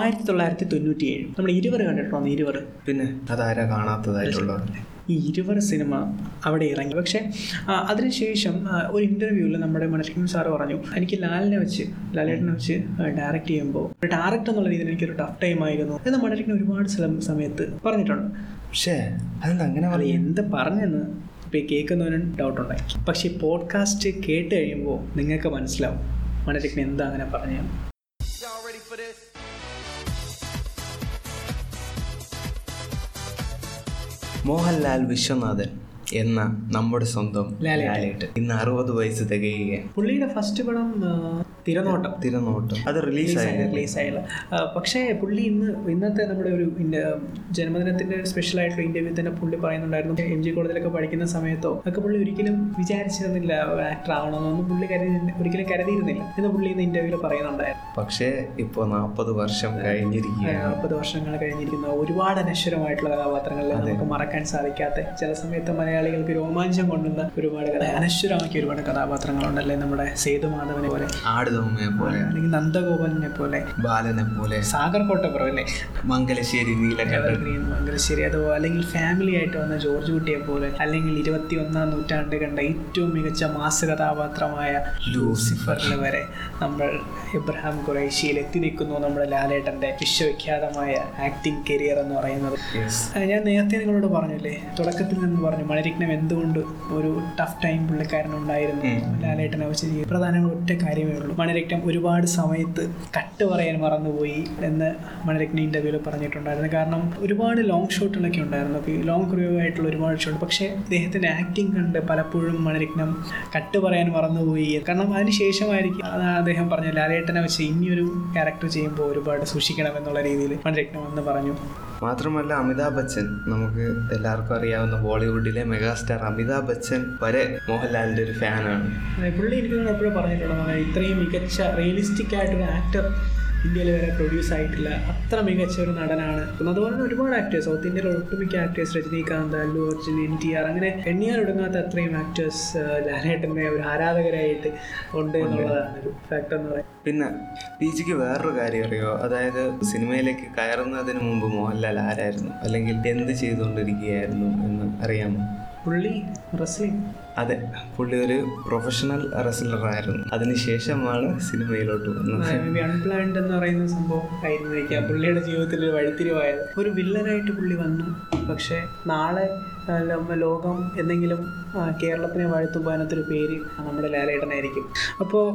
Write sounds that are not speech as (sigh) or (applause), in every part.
ആയിരത്തി തൊള്ളായിരത്തി തൊണ്ണൂറ്റി ഏഴ് നമ്മൾ ഇരുവർ കണ്ടിട്ടുണ്ടോ ഇരുവർ? പിന്നെ അതാരാ കാണാത്തതായിട്ടുള്ള ഈ ഇരുവർ സിനിമ അവിടെ ഇറങ്ങി. പക്ഷേ അതിനുശേഷം ഒരു ഇന്റർവ്യൂവിൽ നമ്മുടെ മണലക്ഷ്മി സാറ് പറഞ്ഞു എനിക്ക് ലാലിനെ വെച്ച് ലാലേട്ടനെ വെച്ച് ഡയറക്റ്റ് ചെയ്യുമ്പോൾ ഒരു ഡയറക്റ്റ് എന്നുള്ള രീതിയിൽ എനിക്കൊരു ടഫ് ടൈം ആയിരുന്നു. എന്ന് മണലക്ഷ്മി ഒരുപാട് സ്ഥലം സമയത്ത് പറഞ്ഞിട്ടുണ്ട്. പക്ഷേ അതെന്താ അങ്ങനെ പറയും എന്ത് പറഞ്ഞെന്ന് ഇപ്പോൾ കേൾക്കുന്നവനും ഡൗട്ടുണ്ടായി പക്ഷേ പോഡ്കാസ്റ്റ് കേട്ട് കഴിയുമ്പോൾ നിങ്ങൾക്ക് മനസ്സിലാവും മണലക്ഷ്മി എന്താ അങ്ങനെ പറഞ്ഞത് മോഹൻലാൽ വിശ്വനാഥൻ. എന്ന നമ്മുടെ സ്വന്തം. ലാലേട്ടൻ. ഇന്ന് അറുപത് വയസ്സ് തികയുകയാണ്. പുള്ളിയുടെ ഫസ്റ്റ് പടം തിരനോട്ടം. തിരനോട്ടം. അത് റിലീസ് റിലീസ് ആയില്ല പക്ഷേ പുള്ളി ഇന്ന് ഇന്നത്തെ നമ്മുടെ ഒരു ജന്മദിനത്തിന്റെ സ്പെഷ്യൽ ആയിട്ടുള്ള ഇന്റർവ്യൂ തന്നെ പുള്ളി പറയുന്നുണ്ടായിരുന്നു. എം ജി കോളേജിലൊക്കെ പഠിക്കുന്ന സമയത്തോ ഒക്കെ പുള്ളി ഒരിക്കലും വിചാരിച്ചിരുന്നില്ല ആക്ടർ ആവണമെന്നൊന്നും പുള്ളി കരുതി ഒരിക്കലും കരുതിയിരുന്നില്ല എന്ന് പുള്ളി ഇന്ന് ഇന്റർവ്യൂവിൽ പറയുന്നുണ്ടായിരുന്നു. പക്ഷേ ഇപ്പൊ നാൽപ്പത് വർഷം കഴിഞ്ഞിരിക്കുകയാണ്. നാൽപ്പത് വർഷങ്ങൾ കഴിഞ്ഞിരിക്കുന്ന. ഒരുപാട് അനശ്വരമായിട്ടുള്ള കഥാപാത്രങ്ങളിൽ നമുക്ക് മറക്കാൻ സാധിക്കാത്ത ചില സമയത്ത് മലയാളികൾക്ക് രോമാഞ്ചം കൊണ്ടുവന്ന ഒരുപാട് കഥ. അനശ്വരമാക്കിയ ഒരുപാട് കഥാപാത്രങ്ങളുണ്ടല്ലേ നമ്മുടെ സേതുമാധവനെ പോലെ. ആടുതമ്മയെ പോലെ. അല്ലെങ്കിൽ നന്ദഗോപനെ പോലെ. ബാലനെ പോലെ. സാഗർ കോട്ടപ്പുറം അല്ലേ? മംഗലശ്ശേരി മംഗലശ്ശേരി അതുപോലെ അല്ലെങ്കിൽ ഫാമിലി ആയിട്ട് വന്ന ജോർജ് കുട്ടിയെ പോലെ. അല്ലെങ്കിൽ ഇരുപത്തി ഒന്നാം നൂറ്റാണ്ട് കണ്ട ഏറ്റവും മികച്ച മാസ കഥാപാത്രമായ ലൂസിഫർ. വരെ നമ്മൾ ഇബ്രാഹിം ഖുറൈശിയിൽ എത്തി നിൽക്കുന്നു നമ്മുടെ ലാലേട്ടന്റെ വിശ്വവിഖ്യാതമായ ആക്ടിങ് കരിയർ എന്ന് പറയുന്നത്. ഞാൻ നേരത്തെ നിങ്ങളോട് പറഞ്ഞില്ലേ? തുടക്കത്തിൽ നിന്ന് പറഞ്ഞു മണിരത്നം എന്തുകൊണ്ട് ഒരു ടഫ് ടൈം പുള്ളിക്കാരനുണ്ടായിരുന്നു ലാലേട്ടനെ വെച്ച് പ്രധാന ഒറ്റ കാര്യമേ ഉള്ളൂ. മണിരത്നം ഒരുപാട് സമയത്ത് കട്ട് പറയാൻ മറന്നുപോയി എന്ന് മണിരത്നം ഇന്റർവ്യൂവിൽ പറഞ്ഞിട്ടുണ്ടായിരുന്നു. കാരണം ഒരുപാട് ലോങ് ഷോട്ടുകളൊക്കെ ഉണ്ടായിരുന്നു. ലോങ് ക്രൂ ആയിട്ടുള്ള ഒരുപാട് ഷോട്ട് പക്ഷേ അദ്ദേഹത്തിന്റെ ആക്ടിങ് കണ്ട് പലപ്പോഴും മണിരത്നം കട്ട് പറയാൻ മറന്നുപോയി. കാരണം അതിന് ശേഷമായിരിക്കും അതാണ് അദ്ദേഹം പറഞ്ഞു ലാലേട്ടനെ വെച്ച് ഇനിയൊരു ക്യാരക്ടർ ചെയ്യുമ്പോൾ ഒരുപാട് സൂക്ഷിക്കണം എന്നുള്ള രീതിയിൽ മണിരത്നം എന്ന് പറഞ്ഞു. മാത്രമല്ല അമിതാഭ് ബച്ചൻ നമുക്ക് എല്ലാവർക്കും അറിയാവുന്ന ബോളിവുഡിലെ മെഗാസ്റ്റാർ അമിതാഭ് ബച്ചൻ വരെ മോഹൻലാലിന്റെ ഒരു ഫാനാണ് പുള്ളി എനിക്ക് എപ്പോഴും പറഞ്ഞിട്ടുള്ളത് ഇത്രയും മികച്ച റിയലിസ്റ്റിക് ആയിട്ടൊരു ആക്ടർ ഇന്ത്യയിൽ വരെ പ്രൊഡ്യൂസ് ആയിട്ടുള്ള അത്ര മികച്ച ഒരു നടനാണ്. അതുപോലെ തന്നെ ഒരുപാട് ആക്ടേഴ്സ് സൗത്ത് ഇന്ത്യയിലെ ഒട്ടുമിക്ക actors Rajinikanth Allu Arjun N T R അങ്ങനെ എണ്ണിയാൽ ഒടുങ്ങാത്ത അത്രയും ആക്ടേഴ്സ് ലാലേട്ടന്റെ ഒരു ആരാധകരായിട്ട് ഉണ്ട് എന്നുള്ളതാണ് ഒരു ഫാക്ടർ എന്ന് പറയുന്നത്. പിന്നെ പി ജിക്ക് വേറൊരു കാര്യം അറിയോ? അതായത് സിനിമയിലേക്ക് കയറുന്നതിന് മുമ്പ് മോഹൻലാൽ ആരായിരുന്നു? അല്ലെങ്കിൽ എന്ത് ചെയ്തുകൊണ്ടിരിക്കുകയായിരുന്നു എന്ന് അറിയാമോ? പുള്ളി റെസ്ലിംഗ് അതെ പുള്ളി ഒരു പ്രൊഫഷണൽ റെസ്ലറായിരുന്നു അതിനുശേഷമാണ് സിനിമയിലോട്ട് വന്നത്. അൺപ്ലാൻഡ് എന്ന് പറയുന്ന സംഭവം ആയിരുന്നിരിക്കാം പുള്ളിയുടെ ജീവിതത്തിൽ ഒരു വഴിത്തിരിവായത്. ഒരു വില്ലനായിട്ട് പുള്ളി വന്നു. പക്ഷേ നാളെ ലോകം എന്തെങ്കിലും കേരളത്തിനെ വാഴ്ത്തുമ്പോൾ അതിനകത്തൊരു പേര് നമ്മുടെ ലാലേട്ടനായിരിക്കും. അപ്പോൾ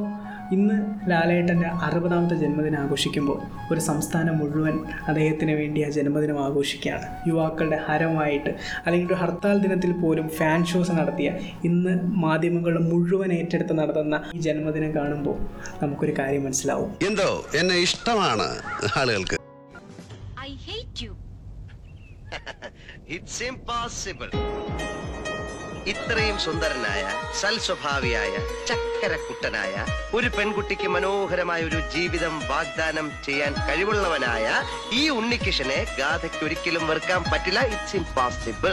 ഇന്ന് ലാലേട്ടന്റെ അറുപതാമത്തെ ജന്മദിനം ആഘോഷിക്കുമ്പോൾ ഒരു സംസ്ഥാനം മുഴുവൻ അദ്ദേഹത്തിന് വേണ്ടി ആ ജന്മദിനം ആഘോഷിക്കുകയാണ്. യുവാക്കളുടെ ഹരമായിട്ട് അല്ലെങ്കിൽ ഒരു ഹർത്താൽ ദിനത്തിൽ പോലും ഫാൻ ഷോസ് നടത്തിയ ഇന്ന് മാധ്യമങ്ങൾ മുഴുവൻ ഏറ്റെടുത്ത് നടത്തുന്ന ഈ ജന്മദിനം കാണുമ്പോൾ നമുക്കൊരു കാര്യം മനസ്സിലാവും. എന്തോ? എന്നെ ഇഷ്ടമാണ് ആളുകൾക്ക്. I hate you. (laughs) It's impossible ഇത്രയും സുന്ദരനായ സൽസ്വഭാവിയായ ചക്കരക്കുട്ടനായ ഒരു പെൺകുട്ടിക്ക് മനോഹരമായ ഒരു ജീവിതം വാഗ്ദാനം ചെയ്യാൻ കഴിവുള്ളവനായ ഈ ഉണ്ണികിഷനെ ഗാഥയ്ക്ക് ഒരിക്കലും വെറുക്കാൻ പറ്റില്ല. It's impossible